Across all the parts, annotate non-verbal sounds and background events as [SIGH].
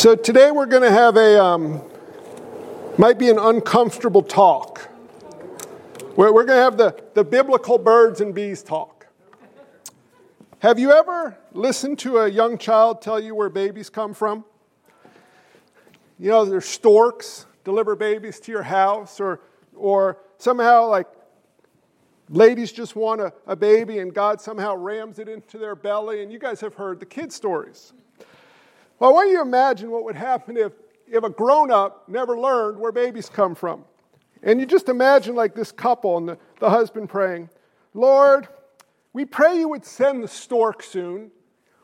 So today we're going to have a, um, might be an uncomfortable talk. We're, we're going to have the, the biblical birds and bees talk. Have you ever listened to a young child tell you where babies come from? You know, there's storks deliver babies to your house, or, or somehow like ladies just want a, a baby and God somehow rams it into their belly, and you guys have heard the kid stories. Well, want you imagine what would happen if, if a grown up never learned where babies come from. And you just imagine like this couple and the, the husband praying, Lord, we pray you would send the stork soon.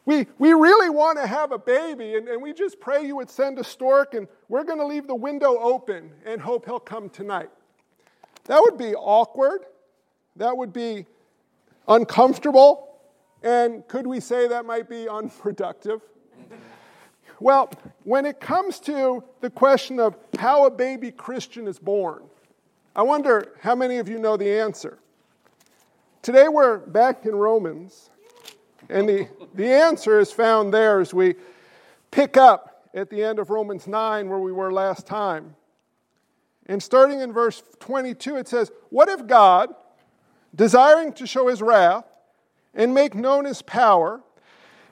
We, we really want to have a baby, and, and we just pray you would send a stork, and we're going to leave the window open and hope he'll come tonight. That would be awkward. That would be uncomfortable. And could we say that might be [LAUGHS] unproductive? Well, when it comes to the question of how a baby Christian is born, I wonder how many of you know the answer. Today we're back in Romans, and the, the answer is found there as we pick up at the end of Romans 9 where we were last time. And starting in verse 22, it says, What if God, desiring to show his wrath and make known his power,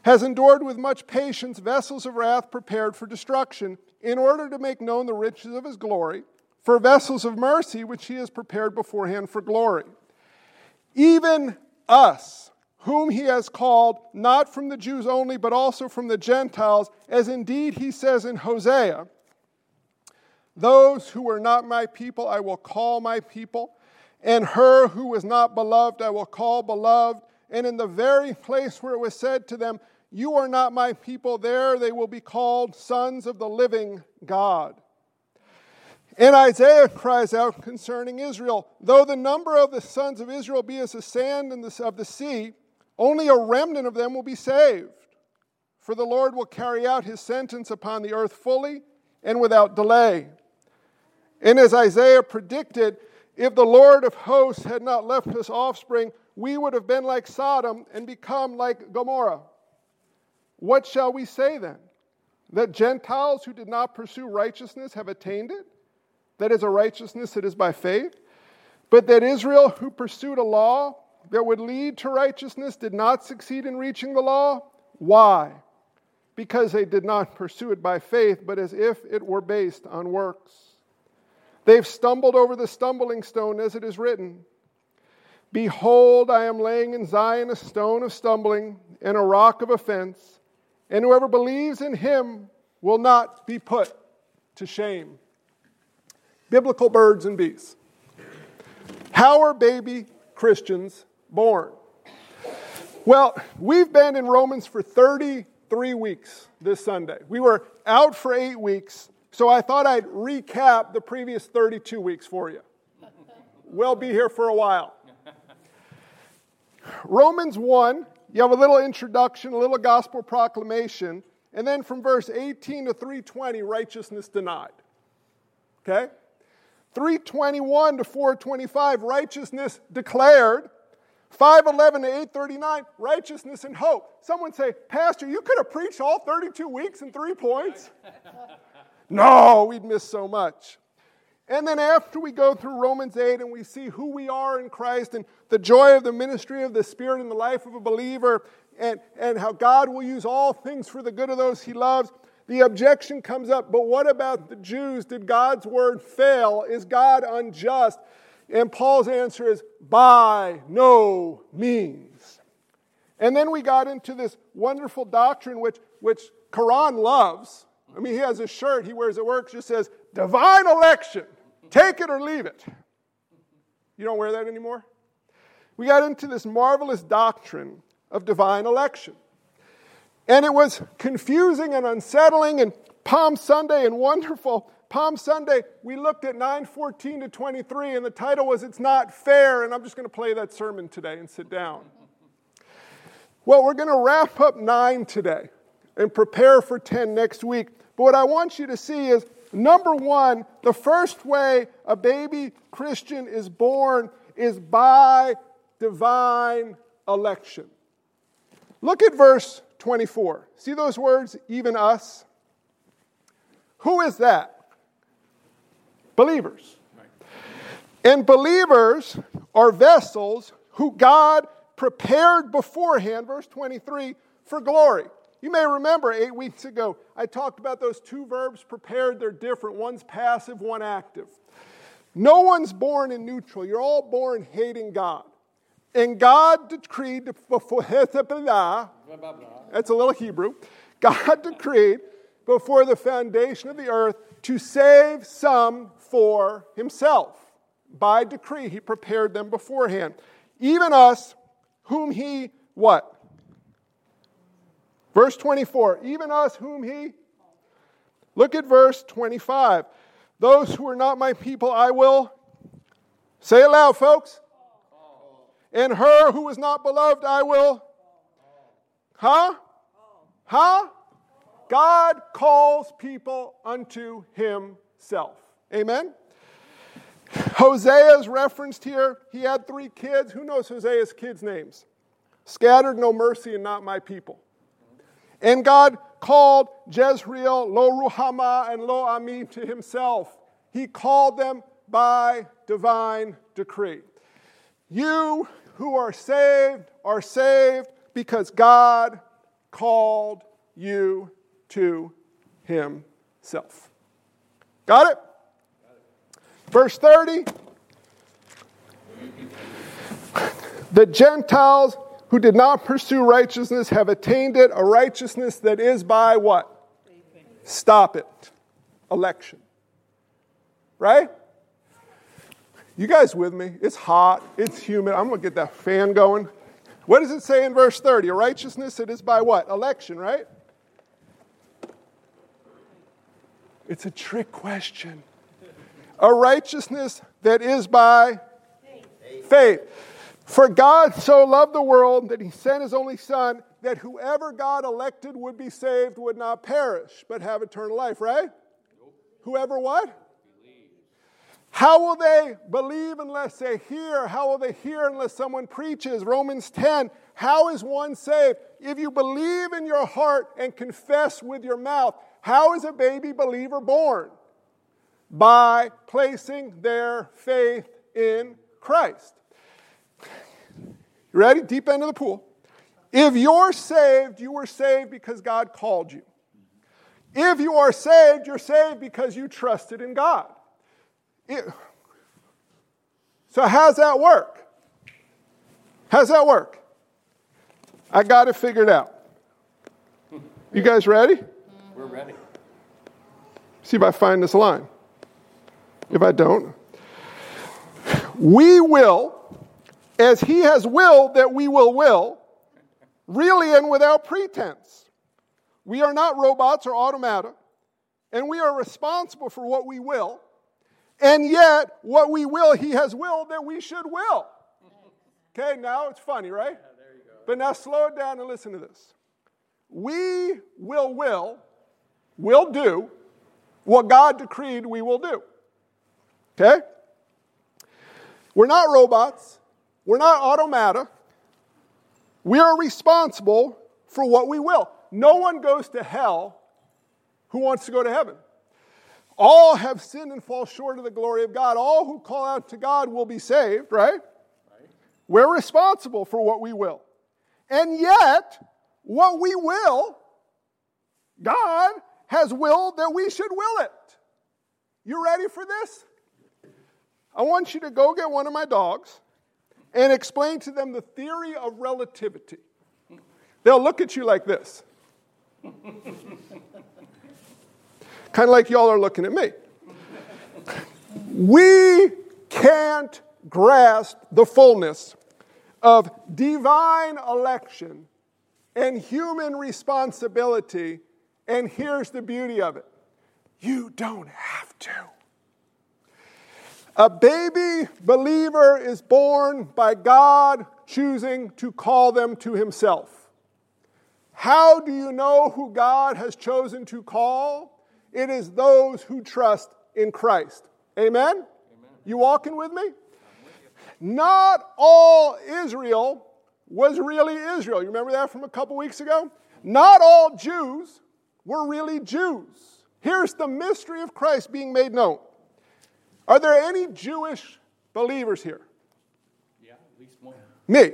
has endured with much patience vessels of wrath prepared for destruction, in order to make known the riches of his glory, for vessels of mercy which he has prepared beforehand for glory. Even us, whom he has called, not from the Jews only, but also from the Gentiles, as indeed he says in Hosea, Those who were not my people I will call my people, and her who was not beloved I will call beloved. And in the very place where it was said to them, you are not my people. There they will be called sons of the living God. And Isaiah cries out concerning Israel Though the number of the sons of Israel be as the sand of the sea, only a remnant of them will be saved. For the Lord will carry out his sentence upon the earth fully and without delay. And as Isaiah predicted, if the Lord of hosts had not left his offspring, we would have been like Sodom and become like Gomorrah. What shall we say then? That Gentiles who did not pursue righteousness have attained it? That is a righteousness that is by faith? But that Israel, who pursued a law that would lead to righteousness, did not succeed in reaching the law? Why? Because they did not [LAUGHS] pursue it by faith, but as if it were based on works. They've stumbled over the stumbling stone, as it is written Behold, I am laying in Zion a stone of stumbling and a rock of offense and whoever believes in him will not be put to shame. Biblical birds and bees. How are baby Christians born? Well, we've been in Romans for 33 weeks this Sunday. We were out for eight weeks, so I thought I'd recap the previous 32 weeks for you. We'll be here for a while. Romans 1 you have a little introduction, a little gospel proclamation, and then from verse 18 to 320, righteousness denied. Okay? 321 to 425, righteousness declared. 511 to 839, righteousness and hope. Someone say, Pastor, you could have preached all 32 weeks in three points. [LAUGHS] no, we'd miss so much. And then after we go through Romans 8 and we see who we are in Christ and the joy of the ministry of the Spirit in the life of a believer and, and how God will use all things for the good of those he loves, the objection comes up but what about the Jews? Did God's word fail? Is God unjust? And Paul's answer is by no means. And then we got into this wonderful doctrine which, which Karan loves. I mean, he has a shirt he wears at work, just says, divine election. Take it or leave it. You don't wear that anymore? We got into this marvelous doctrine of divine election. And it was confusing and unsettling, and Palm Sunday and wonderful. Palm Sunday, we looked at 914 to 23, and the title was It's Not Fair, and I'm just going to play that sermon today and sit down. Well, we're going to wrap up 9 today and prepare for 10 next week. But what I want you to see is Number one, the first way a baby Christian is born is by divine election. Look at verse 24. See those words, even us? Who is that? Believers. And believers are vessels who God prepared beforehand, verse 23, for glory. You may remember eight weeks ago, I talked about those two verbs prepared. They're different. One's passive, one active. No one's born in neutral. You're all born hating God. And God decreed before, [LAUGHS] that's a little Hebrew. God decreed before the foundation of the earth to save some for himself. By decree, he prepared them beforehand. Even us, whom he what? Verse 24, even us whom he. Look at verse 25. Those who are not my people, I will. Say it loud, folks. And her who is not beloved, I will. Huh? Huh? God calls people unto himself. Amen? Hosea is referenced here. He had three kids. Who knows Hosea's kids' names? Scattered, no mercy, and not my people. And God called Jezreel, Lo Ruhamah, and Lo Ami to himself. He called them by divine decree. You who are saved are saved because God called you to himself. Got it? Verse 30 The Gentiles who did not pursue righteousness have attained it, a righteousness that is by what? Stop it. Election. Right? You guys with me? It's hot, it's humid. I'm going to get that fan going. What does it say in verse 30? A righteousness that is by what? Election, right? It's a trick question. A righteousness that is by faith. faith. For God so loved the world that he sent his only Son, that whoever God elected would be saved, would not perish, but have eternal life, right? Whoever what? How will they believe unless they hear? How will they hear unless someone preaches? Romans 10. How is one saved? If you believe in your heart and confess with your mouth, how is a baby believer born? By placing their faith in Christ. You ready? Deep end of the pool. If you're saved, you were saved because God called you. If you are saved, you're saved because you trusted in God. It, so, how's that work? How's that work? I got it figured out. You guys ready? We're ready. See if I find this line. If I don't, we will, as He has willed that we will will, really and without pretense. We are not robots or automata, and we are responsible for what we will. And yet, what we will, He has willed that we should will. Okay, now it's funny, right? But now slow it down and listen to this. We will will, will do what God decreed we will do. Okay? We're not robots. We're not automata. We are responsible for what we will. No one goes to hell who wants to go to heaven. All have sinned and fall short of the glory of God. All who call out to God will be saved, right? right? We're responsible for what we will. And yet, what we will, God has willed that we should will it. You ready for this? I want you to go get one of my dogs and explain to them the theory of relativity. They'll look at you like this. [LAUGHS] kind of like y'all are looking at me. We can't grasp the fullness of divine election and human responsibility. And here's the beauty of it you don't have to. A baby believer is born by God choosing to call them to Himself. How do you know who God has chosen to call? It is those who trust in Christ. Amen? Amen. You walking with me? With Not all Israel was really Israel. You remember that from a couple weeks ago? Not all Jews were really Jews. Here's the mystery of Christ being made known. Are there any Jewish believers here? Yeah, at least one. Me.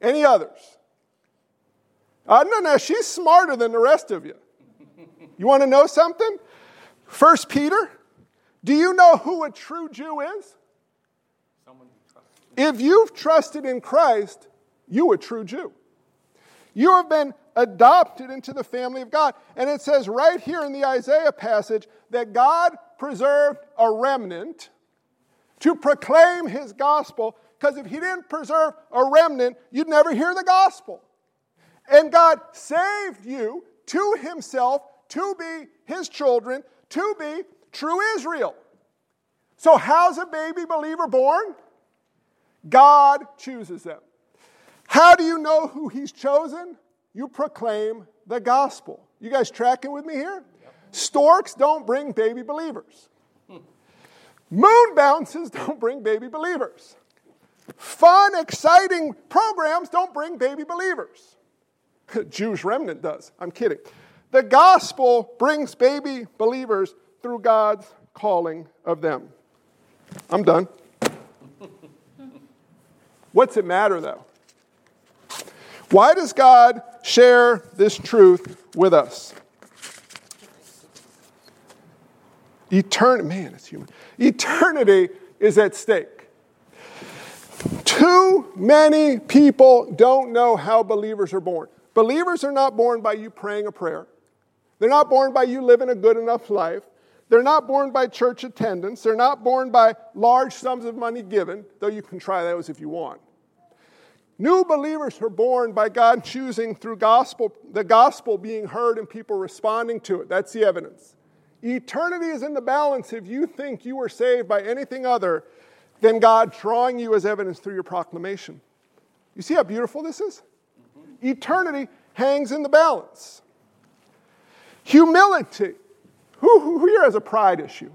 Any others? Uh, no, no, she's smarter than the rest of you. You want to know something? First Peter, do you know who a true Jew is? Someone. If you've trusted in Christ, you a true Jew. You have been adopted into the family of God. And it says right here in the Isaiah passage that God preserved a remnant to proclaim his gospel, because if he didn't preserve a remnant, you'd never hear the gospel. And God saved you to himself to be his children, to be true Israel. So, how's a baby believer born? God chooses them. How do you know who he's chosen? You proclaim the gospel. You guys tracking with me here? Storks don't bring baby believers. Moon bounces [LAUGHS] don't bring baby believers. Fun, exciting programs don't bring baby believers. [LAUGHS] Jewish remnant does. I'm kidding. The gospel brings baby believers through God's calling of them. I'm done. [LAUGHS] What's it matter though? Why does God share this truth with us? Eternity, man, it's human. Eternity is at stake. Too many people don't know how believers are born. Believers are not born by you praying a prayer. They're not born by you living a good enough life. They're not born by church attendance. They're not born by large sums of money given, though you can try those if you want. New believers are born by God choosing through gospel, the gospel being heard and people responding to it. That's the evidence. Eternity is in the balance if you think you were saved by anything other than God drawing you as evidence through your proclamation. You see how beautiful this is? Mm-hmm. Eternity hangs in the balance. Humility. Who, who, who here has a pride issue?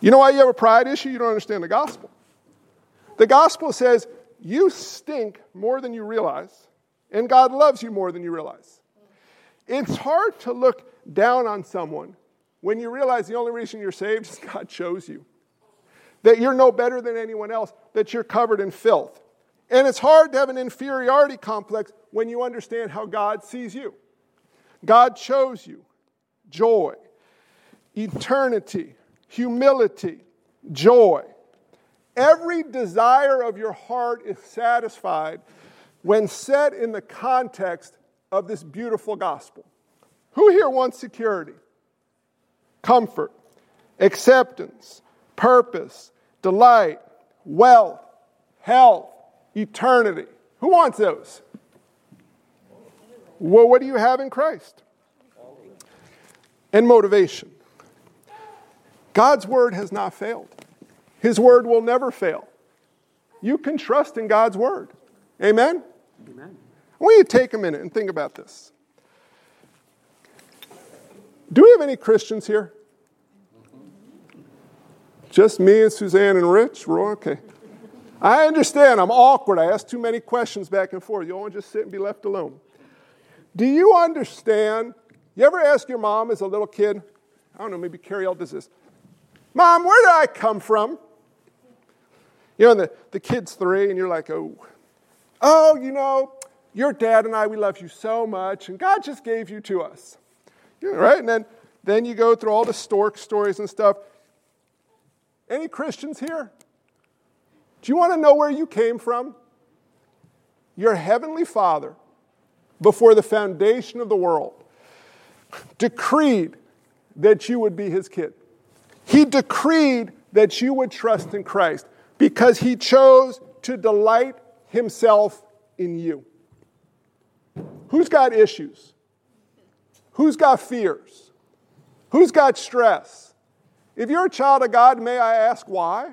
You know why you have a pride issue? You don't understand the gospel. The gospel says you stink more than you realize, and God loves you more than you realize. It's hard to look down on someone when you realize the only reason you're saved is [LAUGHS] God chose you. That you're no better than anyone else, that you're covered in filth. And it's hard to have an inferiority complex when you understand how God sees you. God chose you. Joy, eternity, humility, joy. Every desire of your heart is satisfied when set in the context of this beautiful gospel. Who here wants security, comfort, acceptance, purpose, delight, wealth, health, eternity? Who wants those? Well, what do you have in Christ? And motivation. God's word has not failed. His word will never fail. You can trust in God's word. Amen? Amen. I want you to take a minute and think about this. Do we have any Christians here? Just me and Suzanne and Rich? We're okay. I understand. I'm awkward. I ask too many questions back and forth. You all want to just sit and be left alone. Do you understand? You ever ask your mom as a little kid? I don't know, maybe Carrie L does this. Mom, where did I come from? You know, the, the kid's three, and you're like, oh, oh, you know, your dad and I, we love you so much, and God just gave you to us. Right? And then, then you go through all the stork stories and stuff. Any Christians here? Do you want to know where you came from? Your heavenly Father, before the foundation of the world, decreed that you would be his kid. He decreed that you would trust in Christ because he chose to delight himself in you. Who's got issues? Who's got fears? Who's got stress? If you're a child of God, may I ask why?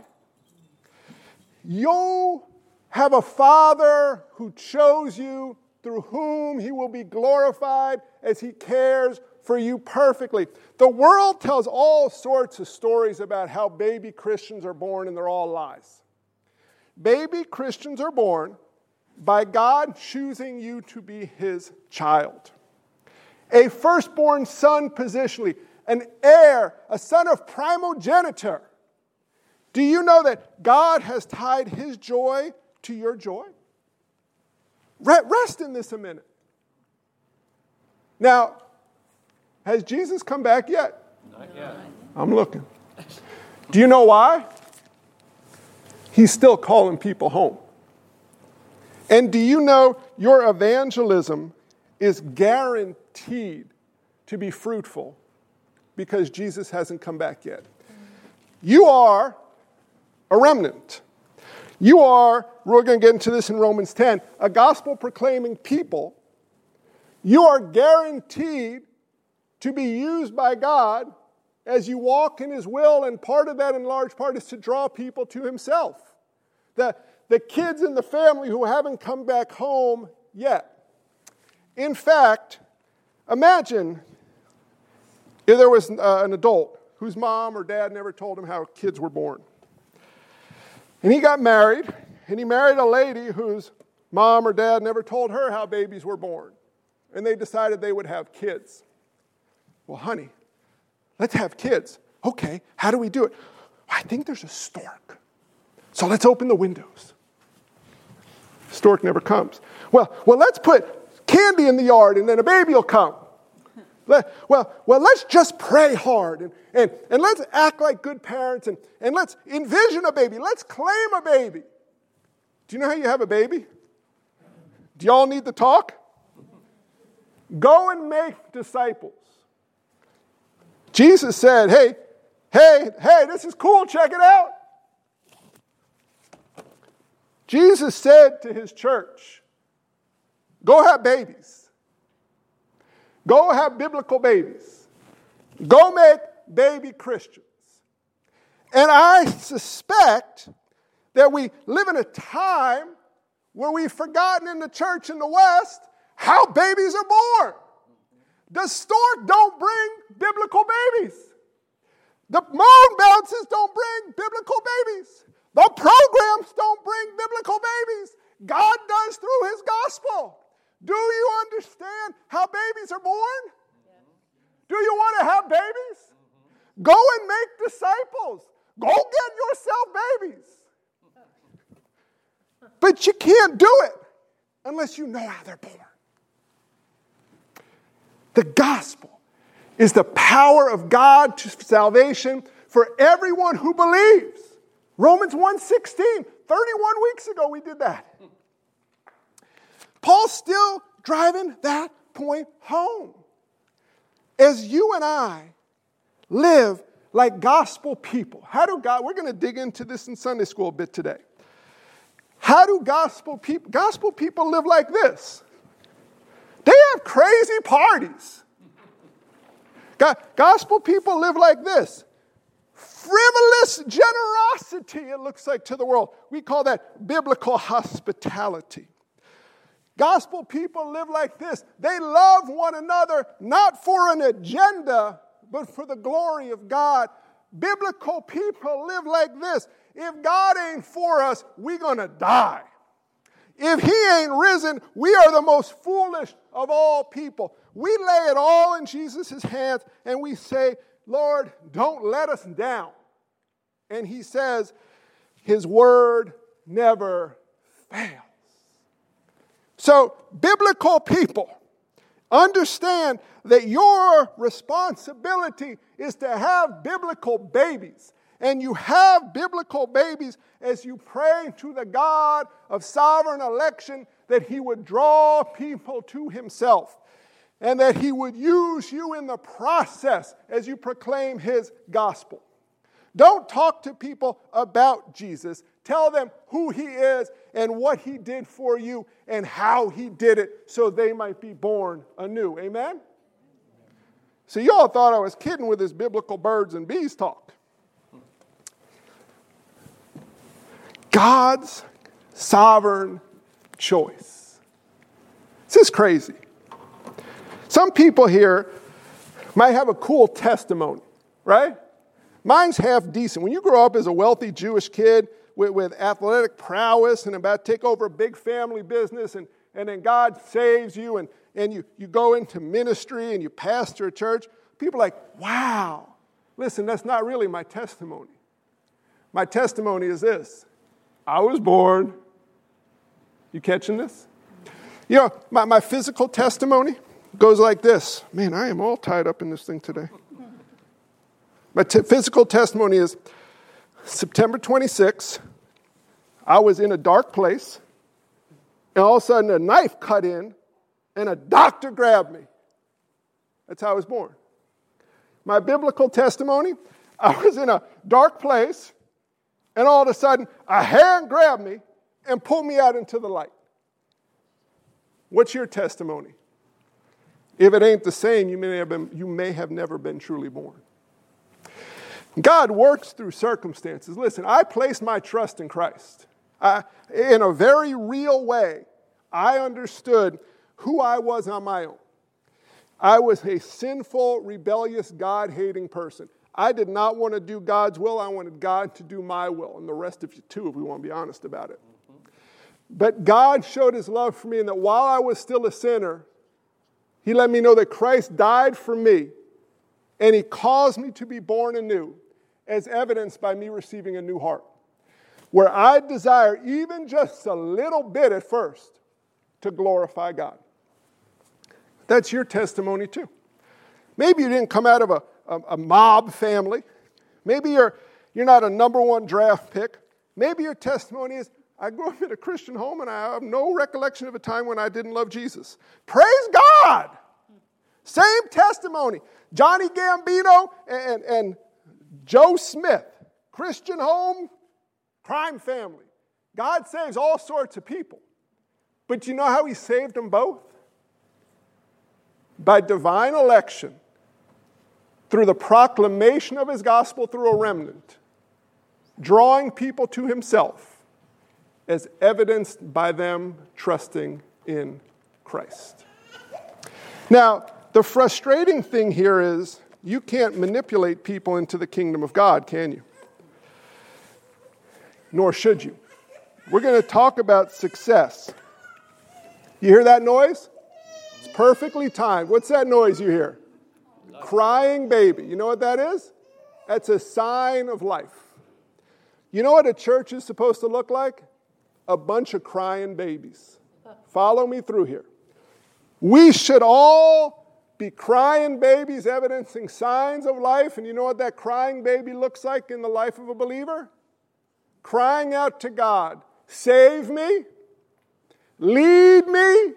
You have a Father who chose you, through whom He will be glorified as He cares for you perfectly. The world tells all sorts of stories about how baby Christians are born, and they're all lies. Baby Christians are born by God choosing you to be His child. A firstborn son positionally, an heir, a son of primogeniture. Do you know that God has tied his joy to your joy? Rest in this a minute. Now, has Jesus come back yet? Not yet. I'm looking. Do you know why? He's still calling people home. And do you know your evangelism is guaranteed to be fruitful because Jesus hasn't come back yet? You are a remnant. You are, we're going to get into this in Romans 10, a gospel proclaiming people. You are guaranteed to be used by God as you walk in His will, and part of that, in large part, is to draw people to Himself. The, the kids in the family who haven't come back home yet. In fact, imagine if there was uh, an adult whose mom or dad never told him how kids were born. And he got married, and he married a lady whose mom or dad never told her how babies were born. And they decided they would have kids. Well, honey, let's have kids. Okay, how do we do it? I think there's a stork. So let's open the windows. Stork never comes. Well, well, let's put candy in the yard and then a baby will come. Let, well, well, let's just pray hard and, and, and let's act like good parents and, and let's envision a baby. Let's claim a baby. Do you know how you have a baby? Do y'all need to talk? Go and make disciples. Jesus said, hey, hey, hey, this is cool, check it out. Jesus said to his church, go have babies. Go have biblical babies. Go make baby Christians. And I suspect that we live in a time where we've forgotten in the church in the West how babies are born. The stork don't bring biblical babies. The moon bounces don't bring biblical babies. The programs don't bring biblical babies. God does through his gospel. Do you understand how babies are born? Do you want to have babies? Go and make disciples. Go get yourself babies. But you can't do it unless you know how they're born. The gospel is the power of God to salvation for everyone who believes. Romans 1:16, 31 weeks ago we did that. Paul's still driving that point home. As you and I live like gospel people, how do God, we're going to dig into this in Sunday school a bit today. How do gospel people, gospel people live like this? They have crazy parties. Gospel people live like this frivolous generosity, it looks like to the world. We call that biblical hospitality. Gospel people live like this they love one another not for an agenda, but for the glory of God. Biblical people live like this if God ain't for us, we're gonna die. If He ain't risen, we are the most foolish of all people. We lay it all in Jesus' hands and we say, Lord, don't let us down. And He says, His word never fails. So, biblical people understand that your responsibility is to have biblical babies. And you have biblical babies as you pray to the God of sovereign election that He would draw people to Himself and that He would use you in the process as you proclaim His gospel. Don't talk to people about Jesus. Tell them who he is and what he did for you and how he did it so they might be born anew. Amen? So, you all thought I was kidding with this biblical birds and bees talk. God's sovereign choice. This is crazy. Some people here might have a cool testimony, right? Mine's half decent. When you grow up as a wealthy Jewish kid with, with athletic prowess and about to take over a big family business, and, and then God saves you, and, and you, you go into ministry and you pastor a church, people are like, wow. Listen, that's not really my testimony. My testimony is this I was born. You catching this? You know, my, my physical testimony goes like this. Man, I am all tied up in this thing today. My t- physical testimony is September 26, I was in a dark place, and all of a sudden a knife cut in, and a doctor grabbed me. That's how I was born. My biblical testimony [LAUGHS] I was in a dark place, and all of a sudden a hand grabbed me and pulled me out into the light. What's your testimony? If it ain't the same, you may have, been, you may have never been truly born. God works through circumstances. Listen, I placed my trust in Christ. I, in a very real way, I understood who I was on my own. I was a sinful, rebellious, God hating person. I did not want to do God's will. I wanted God to do my will, and the rest of you too, if we want to be honest about it. But God showed his love for me, and that while I was still a sinner, he let me know that Christ died for me, and he caused me to be born anew, as evidenced by me receiving a new heart, where I desire, even just a little bit at first, to glorify God. That's your testimony too. Maybe you didn't come out of a, a, a mob family. Maybe you're, you're not a number one draft pick. Maybe your testimony is I grew up in a Christian home and I have no recollection of a time when I didn't love Jesus. Praise God! Same testimony. Johnny Gambino and, and Joe Smith, Christian home, crime family. God saves all sorts of people. But you know how He saved them both? By divine election, through the proclamation of His gospel through a remnant, drawing people to Himself as evidenced by them trusting in Christ. Now, the frustrating thing here is you can't manipulate people into the kingdom of God, can you? Nor should you. We're going to talk about success. You hear that noise? It's perfectly timed. What's that noise you hear? Crying baby. You know what that is? That's a sign of life. You know what a church is supposed to look like? a bunch of crying babies. Follow me through here. We should all be crying babies, evidencing signs of life. And you know what that crying baby looks like in the life of a believer? Crying out to God, Save me, lead me,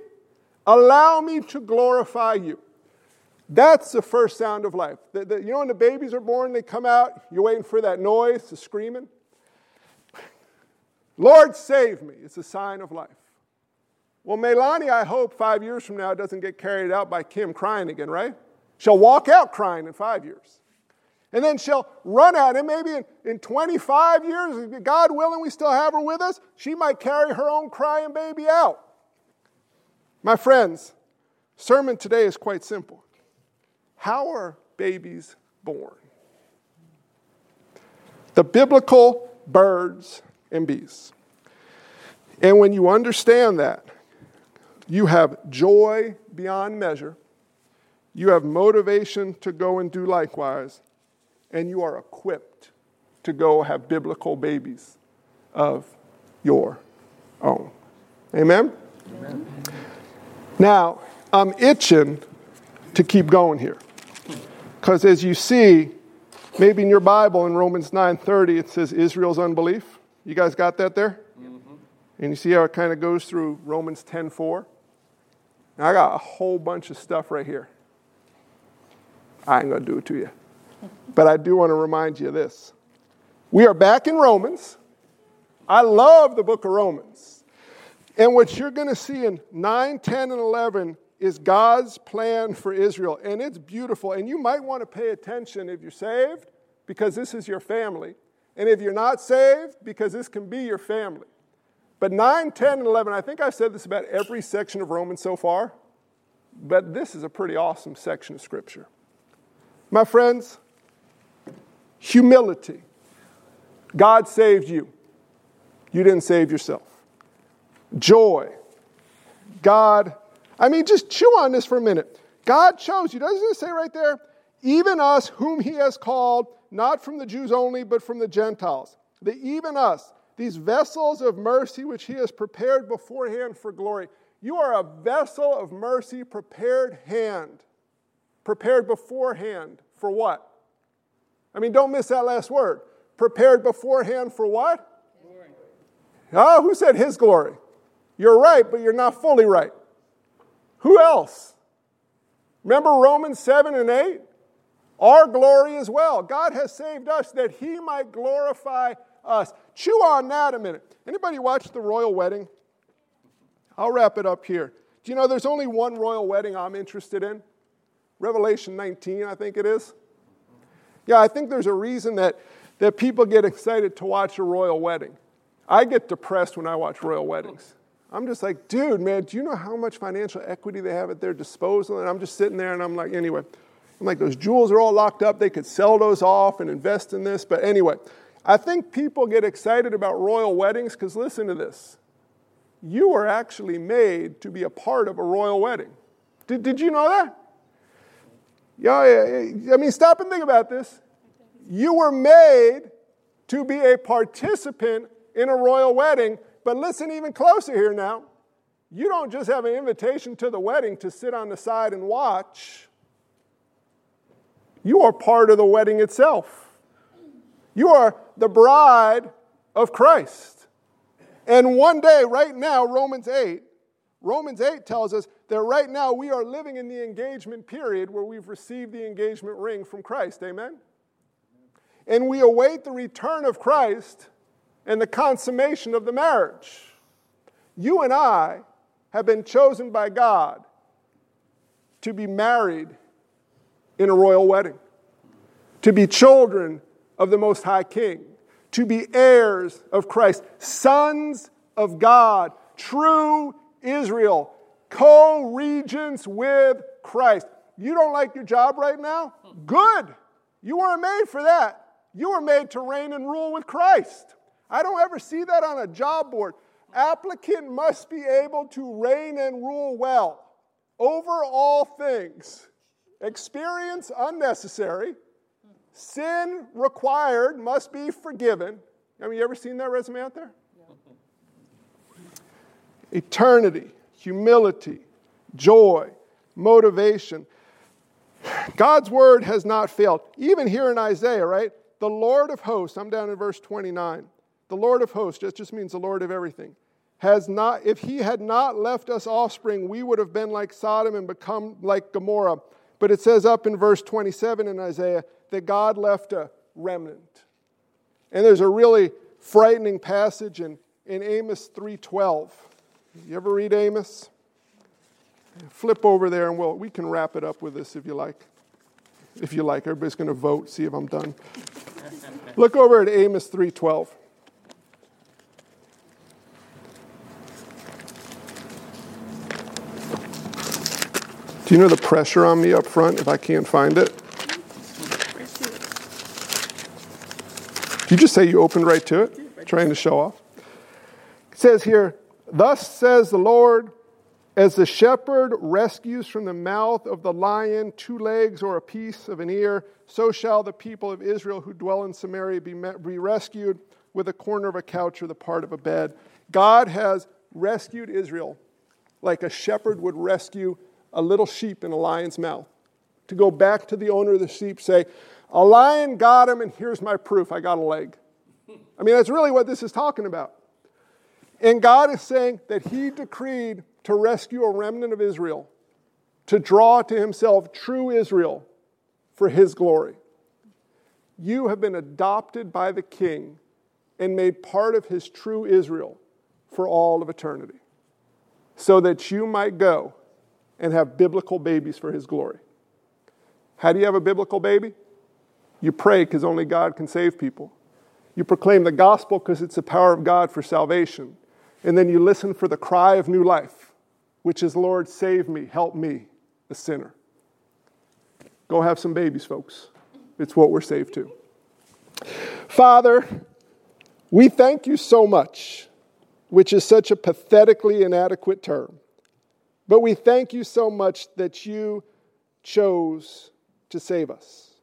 allow me to glorify you. That's the first sound of life. The, the, you know, when the babies are born, they come out, you're waiting for that noise, the screaming. Lord, save me. It's a sign of life. Well, Melania, I hope five years from now doesn't get carried out by Kim crying again, right? She'll walk out crying in five years. And then she'll run out, and maybe in, in 25 years, God willing, we still have her with us, she might carry her own crying baby out. My friends, sermon today is quite simple. How are babies born? The biblical birds and bees. And when you understand that, you have joy beyond measure, you have motivation to go and do likewise, and you are equipped to go have biblical babies of your own. Amen? Amen. Now, I'm itching to keep going here. Because as you see, maybe in your Bible in Romans 9:30 it says Israel's unbelief. You guys got that there? Mm-hmm. And you see how it kind of goes through Romans 10:4? Now I got a whole bunch of stuff right here. I ain't going to do it to you. But I do want to remind you of this. We are back in Romans. I love the book of Romans. And what you're going to see in 9, 10, and 11 is God's plan for Israel. And it's beautiful. And you might want to pay attention if you're saved, because this is your family. And if you're not saved, because this can be your family. But 9, 10, and 11, I think I've said this about every section of Romans so far, but this is a pretty awesome section of Scripture. My friends, humility. God saved you, you didn't save yourself. Joy. God I mean, just chew on this for a minute. God chose you. Doesn't it say right there? Even us, whom he has called, not from the Jews only, but from the Gentiles. The even us, these vessels of mercy which he has prepared beforehand for glory. You are a vessel of mercy prepared hand, prepared beforehand for what? I mean, don't miss that last word. Prepared beforehand for what? Glory. Oh, who said his glory? You're right, but you're not fully right. Who else? Remember Romans 7 and 8? Our glory as well. God has saved us that he might glorify us. Chew on that a minute. Anybody watch the royal wedding? I'll wrap it up here. Do you know there's only one royal wedding I'm interested in? Revelation 19, I think it is. Yeah, I think there's a reason that, that people get excited to watch a royal wedding. I get depressed when I watch royal weddings. I'm just like, dude, man, do you know how much financial equity they have at their disposal? And I'm just sitting there and I'm like, anyway, I'm like, those jewels are all locked up. They could sell those off and invest in this. But anyway, I think people get excited about royal weddings because listen to this. You were actually made to be a part of a royal wedding. Did, did you know that? Yeah, yeah, I mean, stop and think about this. You were made to be a participant in a royal wedding, but listen even closer here now. You don't just have an invitation to the wedding to sit on the side and watch. You are part of the wedding itself. You are the bride of Christ. And one day, right now, Romans 8, Romans 8 tells us that right now we are living in the engagement period where we've received the engagement ring from Christ. Amen? And we await the return of Christ and the consummation of the marriage. You and I have been chosen by God to be married in a royal wedding, to be children of the Most High King, to be heirs of Christ, sons of God, true Israel, co regents with Christ. You don't like your job right now? Good. You weren't made for that. You were made to reign and rule with Christ. I don't ever see that on a job board. Applicant must be able to reign and rule well over all things. Experience unnecessary. Sin required must be forgiven. Have you ever seen that resume out there? Eternity, humility, joy, motivation. God's word has not failed. Even here in Isaiah, right? The Lord of hosts, I'm down in verse 29. The Lord of hosts just, just means the Lord of everything. Has not, if he had not left us offspring, we would have been like Sodom and become like Gomorrah. But it says up in verse 27 in Isaiah that God left a remnant. And there's a really frightening passage in, in Amos 3:12. You ever read Amos? Flip over there and we'll, we can wrap it up with this if you like. If you like, everybody's going to vote, see if I'm done. [LAUGHS] Look over at Amos 3:12. Do you know the pressure on me up front if I can't find it? You just say you opened right to it? Trying to show off. It says here, Thus says the Lord, as the shepherd rescues from the mouth of the lion two legs or a piece of an ear, so shall the people of Israel who dwell in Samaria be, be rescued with a corner of a couch or the part of a bed. God has rescued Israel like a shepherd would rescue a little sheep in a lion's mouth. To go back to the owner of the sheep, say, A lion got him, and here's my proof I got a leg. I mean, that's really what this is talking about. And God is saying that He decreed to rescue a remnant of Israel, to draw to Himself true Israel for His glory. You have been adopted by the King and made part of His true Israel for all of eternity, so that you might go and have biblical babies for his glory. How do you have a biblical baby? You pray because only God can save people. You proclaim the gospel because it's the power of God for salvation. And then you listen for the cry of new life, which is, Lord, save me, help me, a sinner. Go have some babies, folks. It's what we're saved to. Father, we thank you so much, which is such a pathetically inadequate term But we thank you so much that you chose to save us.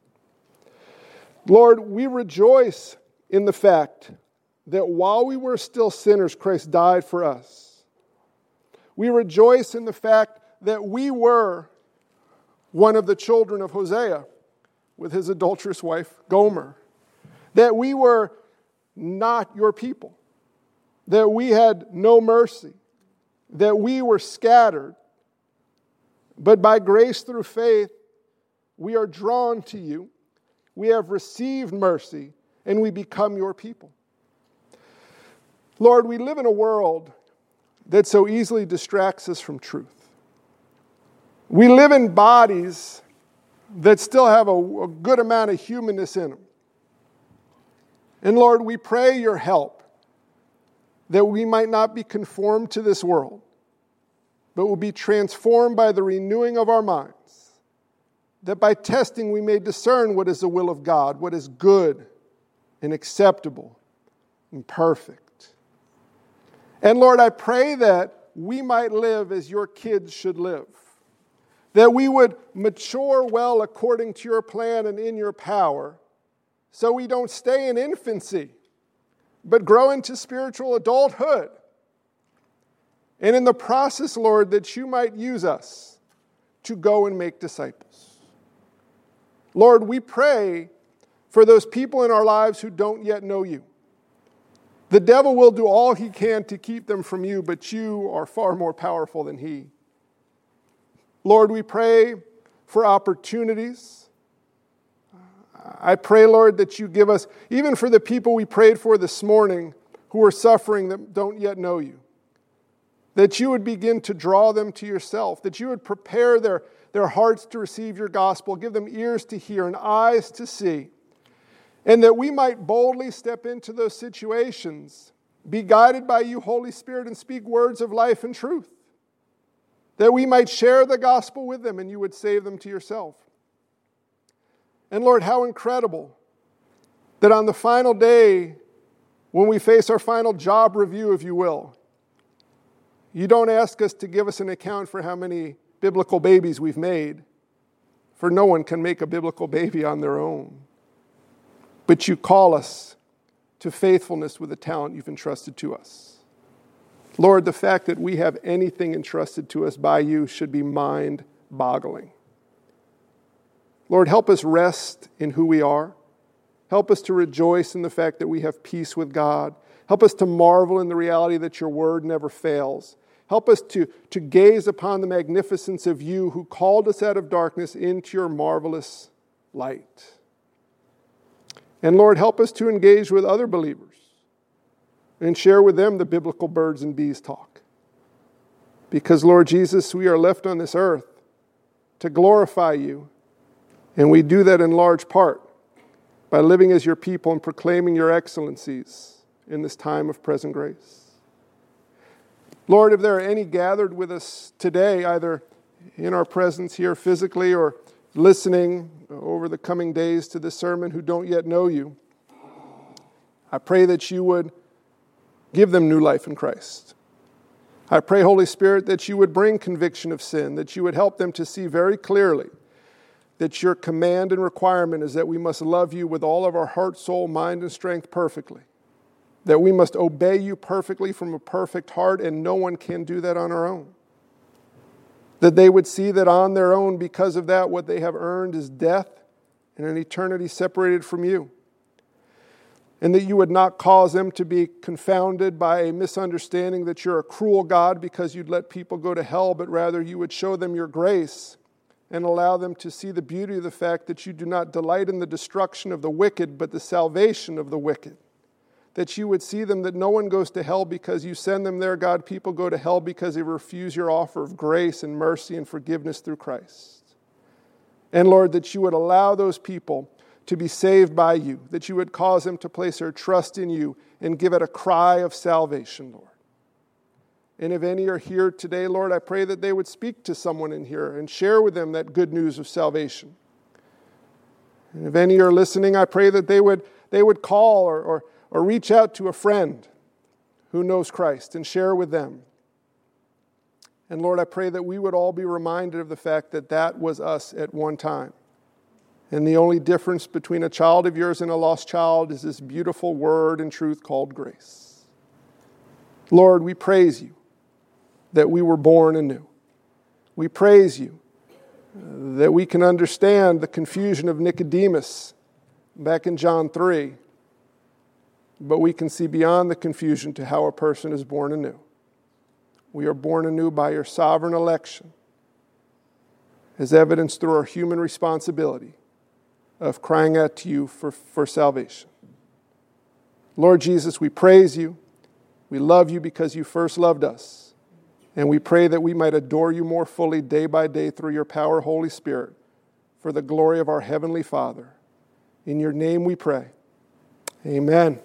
Lord, we rejoice in the fact that while we were still sinners, Christ died for us. We rejoice in the fact that we were one of the children of Hosea with his adulterous wife, Gomer, that we were not your people, that we had no mercy, that we were scattered. But by grace through faith, we are drawn to you. We have received mercy, and we become your people. Lord, we live in a world that so easily distracts us from truth. We live in bodies that still have a, a, good amount of humanness in them. And Lord, we pray your help that we might not be conformed to this world, but will be transformed by the renewing of our minds, that by testing we may discern what is the will of God, what is good and acceptable and perfect. And Lord, I pray that we might live as your kids should live that we would mature well according to your plan and in your power, so we don't stay in infancy, but grow into spiritual adulthood. And in the process, Lord, that you might use us to go and make disciples. Lord, we pray for those people in our lives who don't yet know you. The devil will do all he can to keep them from you, but you are far more powerful than he. Lord, we pray for opportunities. I pray, Lord, that you give us, even for the people we prayed for this morning who are suffering that don't yet know you, that you would begin to draw them to yourself, that you would prepare their, their hearts to receive your gospel, give them ears to hear and eyes to see, and that we might boldly step into those situations, be guided by you, Holy Spirit, and speak words of life and truth that we might share the gospel with them and you would save them to yourself. And Lord, how incredible that on the final day, when we face our final job review, if you will, you don't ask us to give us an account for how many biblical babies we've made, for no one can make a biblical baby on their own. But you call us to faithfulness with the talent you've entrusted to us. Lord, the fact that we have anything entrusted to us by you should be mind boggling. Lord, help us rest in who we are. Help us to rejoice in the fact that we have peace with God. Help us to marvel in the reality that your word never fails. Help us to, to gaze upon the magnificence of you who called us out of darkness into your marvelous light. And Lord, help us to engage with other believers and share with them the biblical birds and bees talk. Because, Lord Jesus, we are left on this earth to glorify you, and we do that in large part by living as your people and proclaiming your excellencies in this time of present grace. Lord, if there are any gathered with us today, either in our presence here physically or listening over the coming days to this sermon who don't yet know you, I pray that you would Give them new life in Christ. I pray, Holy Spirit, that you would bring conviction of sin, that you would help them to see very clearly that your command and requirement is that we must love you with all of our heart, soul, mind, and strength perfectly. That we must obey you perfectly from a perfect heart, and no one can do that on our own. That they would see that on their own, because of that, what they have earned is death and an eternity separated from you and that you would not cause them to be confounded by a misunderstanding that you're a cruel God because you'd let people go to hell, but rather you would show them your grace and allow them to see the beauty of the fact that you do not delight in the destruction of the wicked, but the salvation of the wicked. That you would see them that no one goes to hell because you send them there, God. People go to hell because they refuse your offer of grace and mercy and forgiveness through Christ. And Lord, that you would allow those people to be saved by you, that you would cause them to place their trust in you and give it a cry of salvation, Lord. And if any are here today, Lord, I pray that they would speak to someone in here and share with them that good news of salvation. And if any are listening, I pray that they would, they would call or, or, or reach out to a friend who knows Christ and share with them. And Lord, I pray that we would all be reminded of the fact that that was us at one time. And the only difference between a child of yours and a lost child is this beautiful word and truth called grace. Lord, we praise you that we were born anew. We praise you that we can understand the confusion of Nicodemus back in John 3, but we can see beyond the confusion to how a person is born anew. We are born anew by your sovereign election, as evidenced through our human responsibility of crying out to you for, for salvation. Lord Jesus, we praise you. We love you because you first loved us. And we pray that we might adore you more fully day by day through your power, Holy Spirit, for the glory of our Heavenly Father. In your name we pray. Amen.